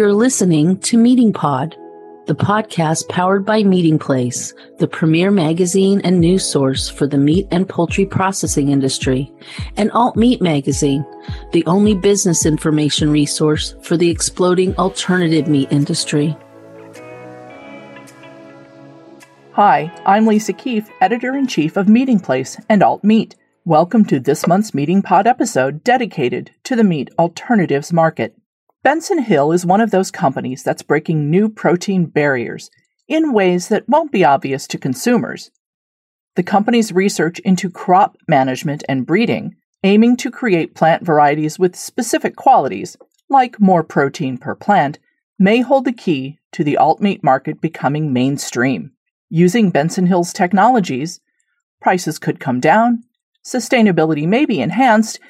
You're listening to Meating Pod, the podcast powered by Meating Place, the premier magazine and news source for the meat and poultry processing industry, and Alt Meat Magazine, the only business information resource for the exploding alternative meat industry. Hi, I'm Lisa Keefe, editor in chief of Meating Place and Alt Meat. Welcome to this month's Meating Pod episode dedicated to the meat alternatives market. Benson Hill is one of those companies that's breaking new protein barriers in ways that won't be obvious to consumers. The company's research into crop management and breeding, aiming to create plant varieties with specific qualities, like more protein per plant, may hold the key to the alt meat market becoming mainstream. Using Benson Hill's technologies, prices could come down, sustainability may be enhanced,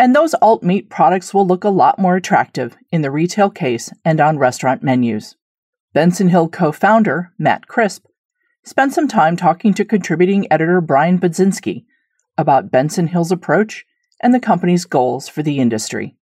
and those alt meat products will look a lot more attractive in the retail case and on restaurant menus. Benson Hill co founder, Matt Crisp, spent some time talking to contributing editor Brian Budzinski about Benson Hill's approach and the company's goals for the industry.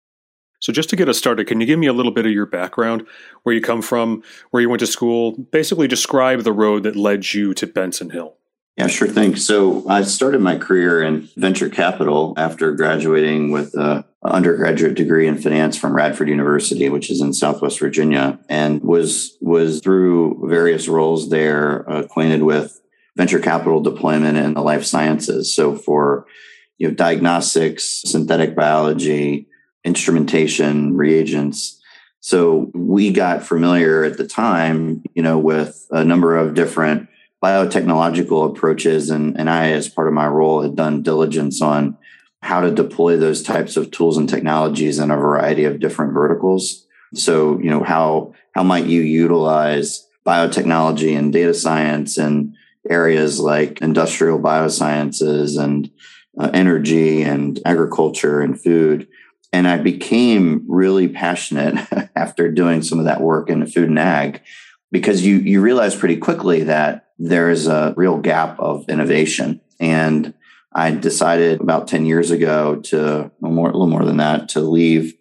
So, just to get us started, can you give me a little bit of your background, where you come from, where you went to school? Basically, describe the road that led you to Benson Hill. Yeah, sure thing. So I started my career in venture capital after graduating with an undergraduate degree in finance from Radford University, which is in Southwest Virginia, and was was through various roles there acquainted with venture capital deployment in the life sciences. So for you know diagnostics, synthetic biology, instrumentation, reagents. So we got familiar at the time, you know, with a number of different biotechnological approaches. And, and I, as part of my role, had done diligence on how to deploy those types of tools and technologies in a variety of different verticals. So, you know, how, how might you utilize biotechnology and data science in areas like industrial biosciences and uh, energy and agriculture and food? And I became really passionate after doing some of that work in food and ag because you you realize pretty quickly that there is a real gap of innovation and I decided about 10 years ago to more, a little more than that to leave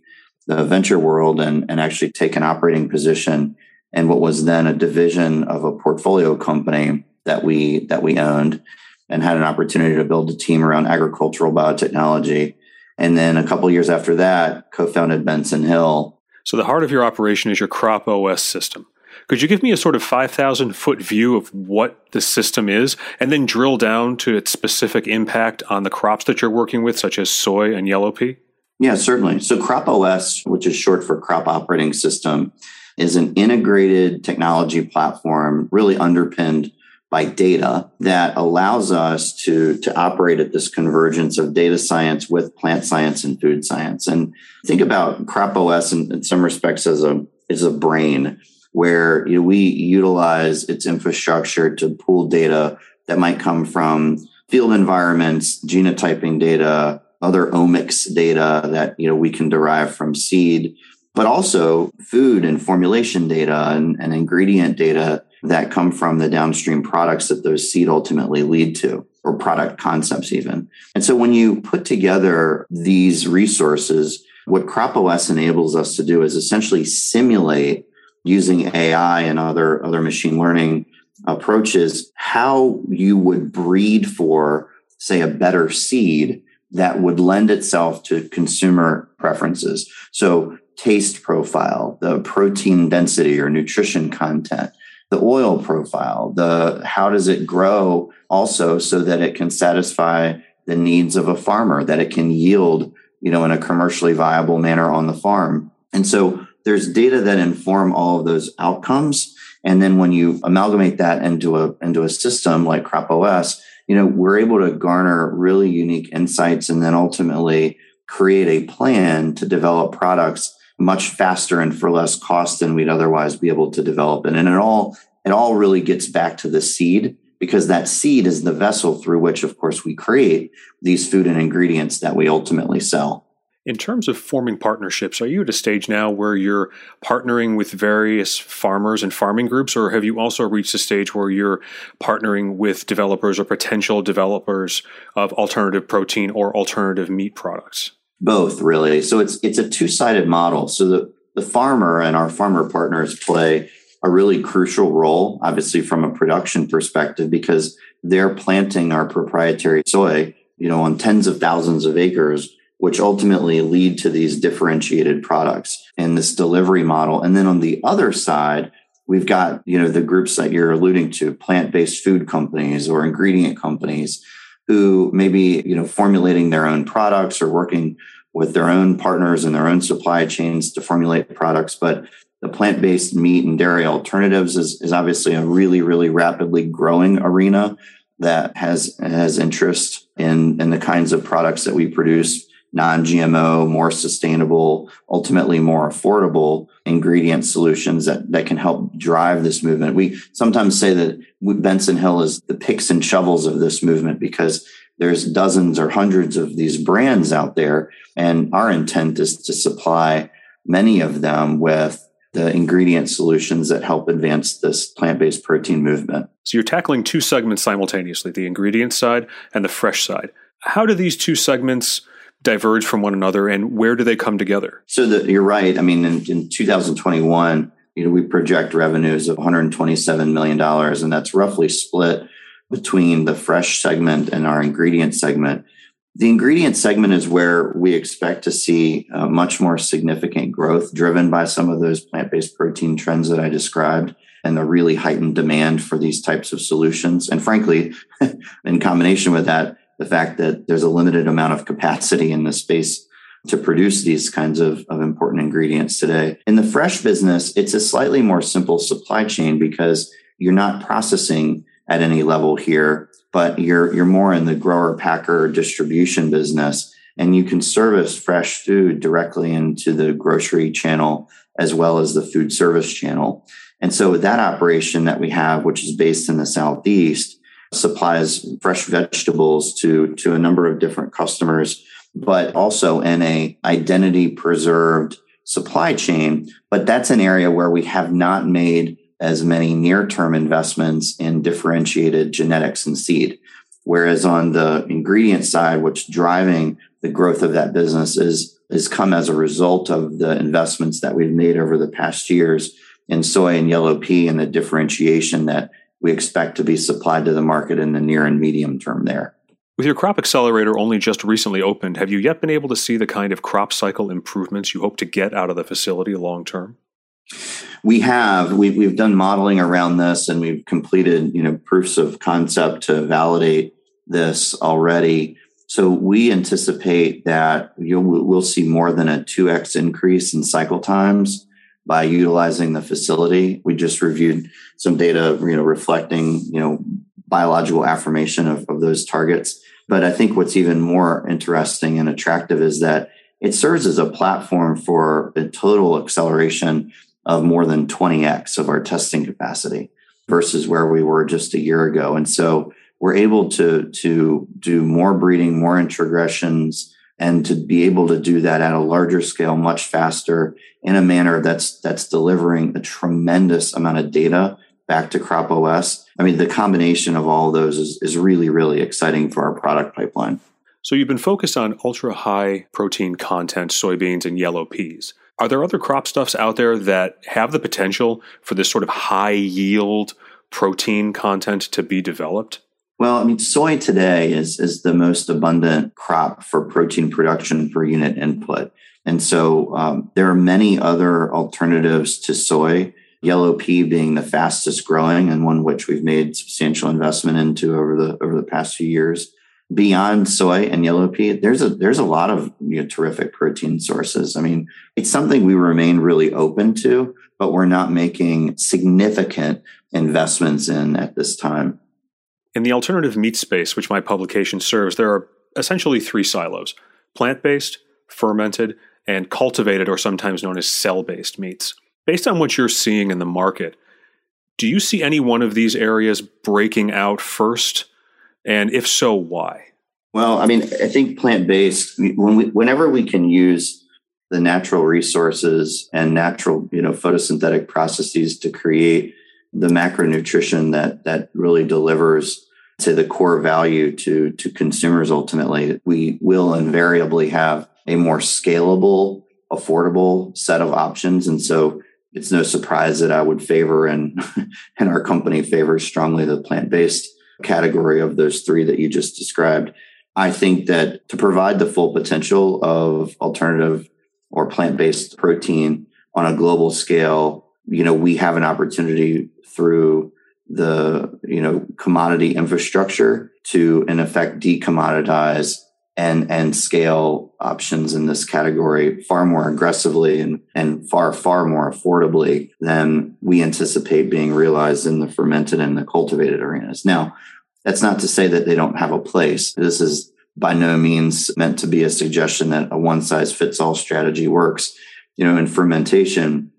the venture world and, and actually take an operating position in what was then a division of a portfolio company that we that we owned and had an opportunity to build a team around agricultural biotechnology. And then a couple years after that, co-founded Benson Hill. So the heart of your operation is your crop OS system. Could you give me a sort of 5,000 foot view of what the system is and then drill down to its specific impact on the crops that you're working with, such as soy and yellow pea? Yeah, certainly. So, Crop OS, which is short for Crop Operating System, is an integrated technology platform really underpinned by data that allows us to, to operate at this convergence of data science with plant science and food science. And think about Crop OS in, in some respects as a, as a brain where you know, we utilize its infrastructure to pull data that might come from field environments, genotyping data, other omics data that you know we can derive from seed, but also food and formulation data and, and ingredient data that come from the downstream products that those seed ultimately lead to or product concepts even. And so when you put together these resources, what CropOS enables us to do is essentially simulate using AI and other, other machine learning approaches, how you would breed for, say, a better seed that would lend itself to consumer preferences. So, taste profile, the protein density or nutrition content, the oil profile, the how does it grow also so that it can satisfy the needs of a farmer, that it can yield, you know, in a commercially viable manner on the farm. And so there's data that inform all of those outcomes. And then when you amalgamate that into a into a system like Crop OS, you know, we're able to garner really unique insights and then ultimately create a plan to develop products much faster and for less cost than we'd otherwise be able to develop. And, and it all it all really gets back to the seed because that seed is the vessel through which, of course, we create these food and ingredients that we ultimately sell. In terms of forming partnerships, are you at a stage now where you're partnering with various farmers and farming groups, or have you also reached a stage where you're partnering with developers or potential developers of alternative protein or alternative meat products? Both, really. So it's it's a two sided model. So the the farmer and our farmer partners play a really crucial role, obviously from a production perspective, because they're planting our proprietary soy, you know, on tens of thousands of acres, which ultimately lead to these differentiated products and this delivery model. And then on the other side, we've got, you know, the groups that you're alluding to, plant-based food companies or ingredient companies who may be, you know, formulating their own products or working with their own partners and their own supply chains to formulate products. But the plant-based meat and dairy alternatives is, is obviously a really, really rapidly growing arena that has has interest in, in the kinds of products that we produce, non-GMO, more sustainable, ultimately more affordable ingredient solutions that, that can help drive this movement. We sometimes say that Benson Hill is the picks and shovels of this movement because there's dozens or hundreds of these brands out there. And our intent is to supply many of them with the ingredient solutions that help advance this plant based protein movement. So you're tackling two segments simultaneously the ingredient side and the fresh side. How do these two segments diverge from one another and where do they come together? So the, you're right. I mean, in, in 2021, you know, we project revenues of $127 million, and that's roughly split between the fresh segment and our ingredient segment. The ingredient segment is where we expect to see uh, much more significant growth driven by some of those plant based protein trends that I described and the really heightened demand for these types of solutions. And frankly, in combination with that, the fact that there's a limited amount of capacity in the space to produce these kinds of, of important ingredients today. In the fresh business, it's a slightly more simple supply chain because you're not processing at any level here, but you're you're more in the grower packer distribution business and you can service fresh food directly into the grocery channel as well as the food service channel. And so that operation that we have, which is based in the Southeast, supplies fresh vegetables to, to a number of different customers, but also in a identity preserved supply chain. But that's an area where we have not made as many near term investments in differentiated genetics and seed. Whereas on the ingredient side, what's driving the growth of that business is, has come as a result of the investments that we've made over the past years in soy and yellow pea and the differentiation that we expect to be supplied to the market in the near and medium term there. With your crop accelerator only just recently opened, have you yet been able to see the kind of crop cycle improvements you hope to get out of the facility long term? We have. We've, we've done modeling around this and we've completed, you know, proofs of concept to validate this already. So we anticipate that you'll, we'll see more than a 2x increase in cycle times by utilizing the facility. We just reviewed some data, you know, reflecting, you know, biological affirmation of, of those targets. But I think what's even more interesting and attractive is that it serves as a platform for a total acceleration of more than 20x of our testing capacity versus where we were just a year ago. And so we're able to, to do more breeding, more introgressions, and to be able to do that at a larger scale much faster in a manner that's that's delivering a tremendous amount of data back to crop os i mean the combination of all of those is, is really really exciting for our product pipeline. So you've been focused on ultra high protein content soybeans and yellow peas. Are there other crop stuffs out there that have the potential for this sort of high yield protein content to be developed? Well, I mean, soy today is, is the most abundant crop for protein production per unit input. And so um, there are many other alternatives to soy, yellow pea being the fastest growing and one which we've made substantial investment into over the over the past few years beyond soy and yellow pea, there's a there's a lot of you know, terrific protein sources. I mean, it's something we remain really open to, but we're not making significant investments in at this time. In the alternative meat space, which my publication serves, there are essentially three silos: plant-based, fermented, and cultivated or sometimes known as cell-based meats. Based on what you're seeing in the market, do you see any one of these areas breaking out first? And if so, why? Well, I mean, I think plant based, when whenever we can use the natural resources and natural, you know, photosynthetic processes to create the macronutrition that that really delivers to the core value to to consumers ultimately, we will invariably have a more scalable affordable set of options. And so it's no surprise that I would favor and, and our company favors strongly the plant based category of those three that you just described. I think that to provide the full potential of alternative or plant based protein on a global scale, you know, we have an opportunity through the, you know, commodity infrastructure to in effect decommoditize and and scale options in this category far more aggressively and, and far far more affordably than we anticipate being realized in the fermented and the cultivated arenas. Now that's not to say that they don't have a place. This is by no means meant to be a suggestion that a one size fits all strategy works. You know in fermentation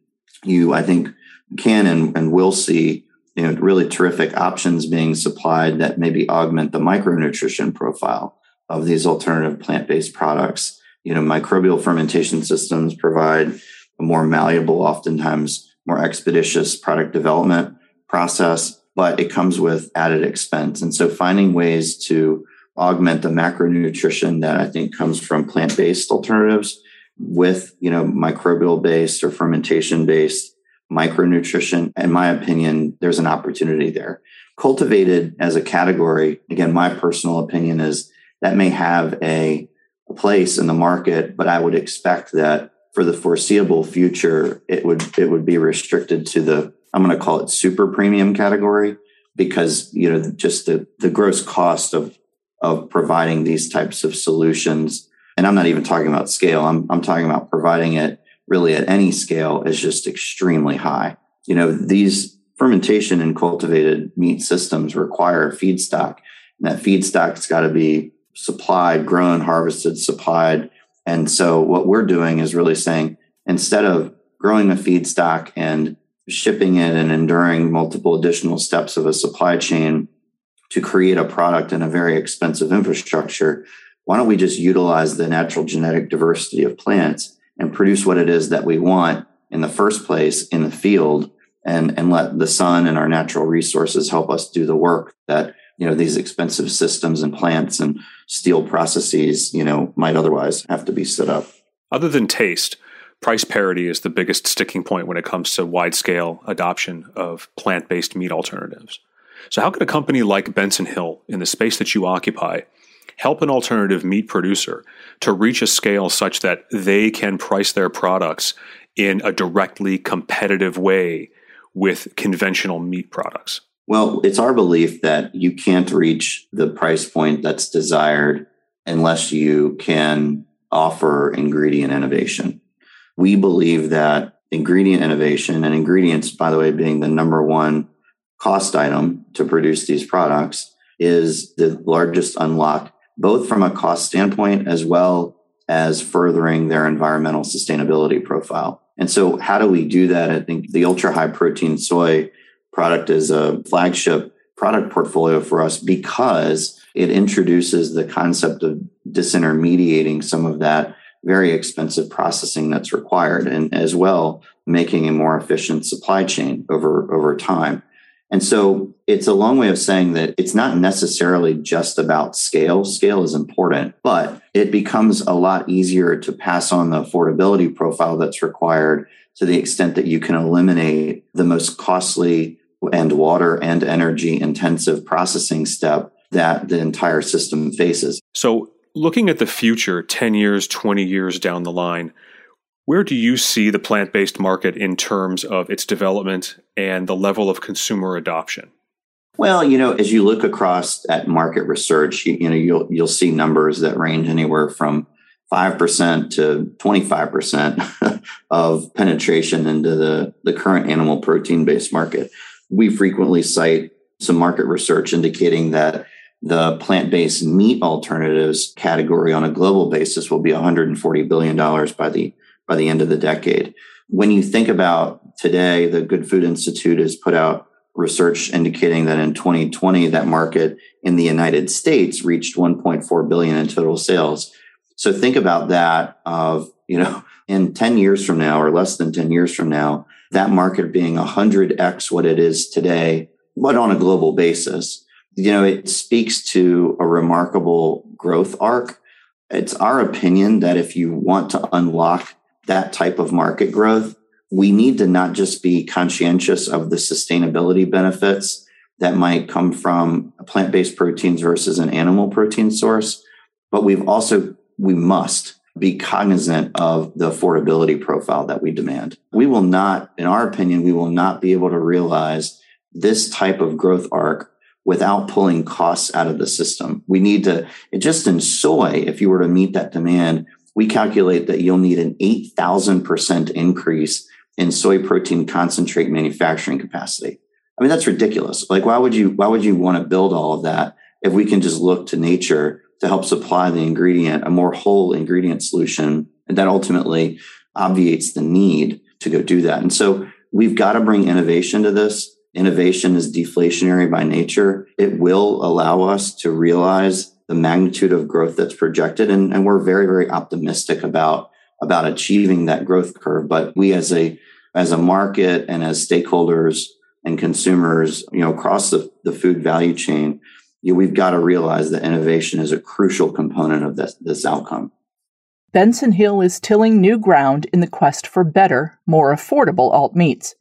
you i think can and, and will see you know really terrific options being supplied that maybe augment the micronutrition profile of these alternative plant-based products. You know, microbial fermentation systems provide a more malleable, oftentimes more expeditious product development process, but it comes with added expense. And so finding ways to augment the macronutrition that I think comes from plant-based alternatives with, you know, microbial based or fermentation based micronutrition, in my opinion, there's an opportunity there. Cultivated as a category, again, my personal opinion is that may have a, a place in the market, but I would expect that for the foreseeable future, it would it would be restricted to the I'm going to call it super premium category because you know just the the gross cost of of providing these types of solutions and I'm not even talking about scale I'm I'm talking about providing it really at any scale is just extremely high. You know, these fermentation and cultivated meat systems require feedstock and that feedstock's got to be supplied, grown, harvested, supplied. And so what we're doing is really saying instead of growing a feedstock and shipping it and enduring multiple additional steps of a supply chain to create a product in a very expensive infrastructure, why don't we just utilize the natural genetic diversity of plants and produce what it is that we want in the first place in the field and, and let the sun and our natural resources help us do the work that you know these expensive systems and plants and steel processes you know might otherwise have to be set up. Other than taste price parity is the biggest sticking point when it comes to wide scale adoption of plant-based meat alternatives. So how could a company like benson hill in the space that you occupy help an alternative meat producer to reach a scale such that they can price their products in a directly competitive way with conventional meat products well, it's our belief that you can't reach the price point that's desired unless you can offer ingredient innovation. We believe that ingredient innovation and ingredients, by the way, being the number one cost item to produce these products, is the largest unlock, both from a cost standpoint as well as furthering their environmental sustainability profile. And so, how do we do that? I think the ultra high protein soy product is a flagship product portfolio for us because it introduces the concept of disintermediating some of that very expensive processing that's required and as well making a more efficient supply chain over over time and so it's a long way of saying that it's not necessarily just about scale scale is important but it becomes a lot easier to pass on the affordability profile that's required to the extent that you can eliminate the most costly and water and energy intensive processing step that the entire system faces. So, looking at the future 10 years, 20 years down the line, where do you see the plant based market in terms of its development and the level of consumer adoption? Well, you know, as you look across at market research, you, you know, you'll you'll see numbers that range anywhere from 5% to 25% of penetration into the, the current animal protein based market we frequently cite some market research indicating that the plant-based meat alternatives category on a global basis will be 140 billion dollars by the by the end of the decade. When you think about today, the Good Food Institute has put out research indicating that in 2020 that market in the United States reached 1.4 billion in total sales. So think about that of, you know, in 10 years from now or less than 10 years from now, that market being 100x what it is today, but on a global basis. You know, it speaks to a remarkable growth arc. It's our opinion that if you want to unlock that type of market growth, we need to not just be conscientious of the sustainability benefits that might come from plant based proteins versus an animal protein source, but we've also, we must be cognizant of the affordability profile that we demand. We will not, in our opinion, we will not be able to realize this type of growth arc without pulling costs out of the system. We need to, just in soy, if you were to meet that demand, we calculate that you'll need an 8,000% increase in soy protein concentrate manufacturing capacity. I mean, that's ridiculous. Like, why would you, why would you want to build all of that if we can just look to nature to help supply the ingredient, a more whole ingredient solution and that ultimately obviates the need to go do that. And so we've got to bring innovation to this. Innovation is deflationary by nature. It will allow us to realize the magnitude of growth that's projected. And, and we're very, very optimistic about, about achieving that growth curve. But we as a, as a market and as stakeholders and consumers, you know, across the, the food value chain, you know, we've got to realize that innovation is a crucial component of this, this outcome. Benson Hill is tilling new ground in the quest for better, more affordable alt meats.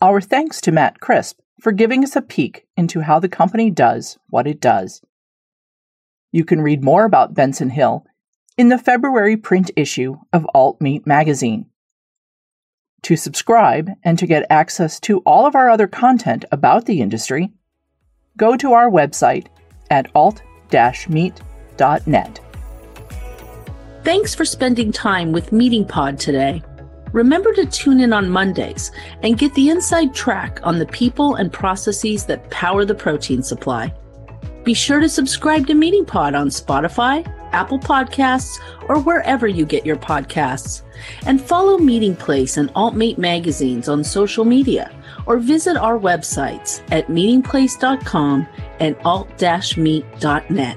Our thanks to Matt Crisp for giving us a peek into how the company does what it does. You can read more about Benson Hill in the February print issue of Alt Meat magazine. To subscribe and to get access to all of our other content about the industry, go to our website at alt-meat.net. Thanks for spending time with Meating Pod today. Remember to tune in on Mondays and get the inside track on the people and processes that power the protein supply. Be sure to subscribe to Meating Pod on Spotify, Apple Podcasts, or wherever you get your podcasts. And follow Meating Place and Alt Meat magazines on social media or visit our websites at meatingplace.com and alt-meat.net.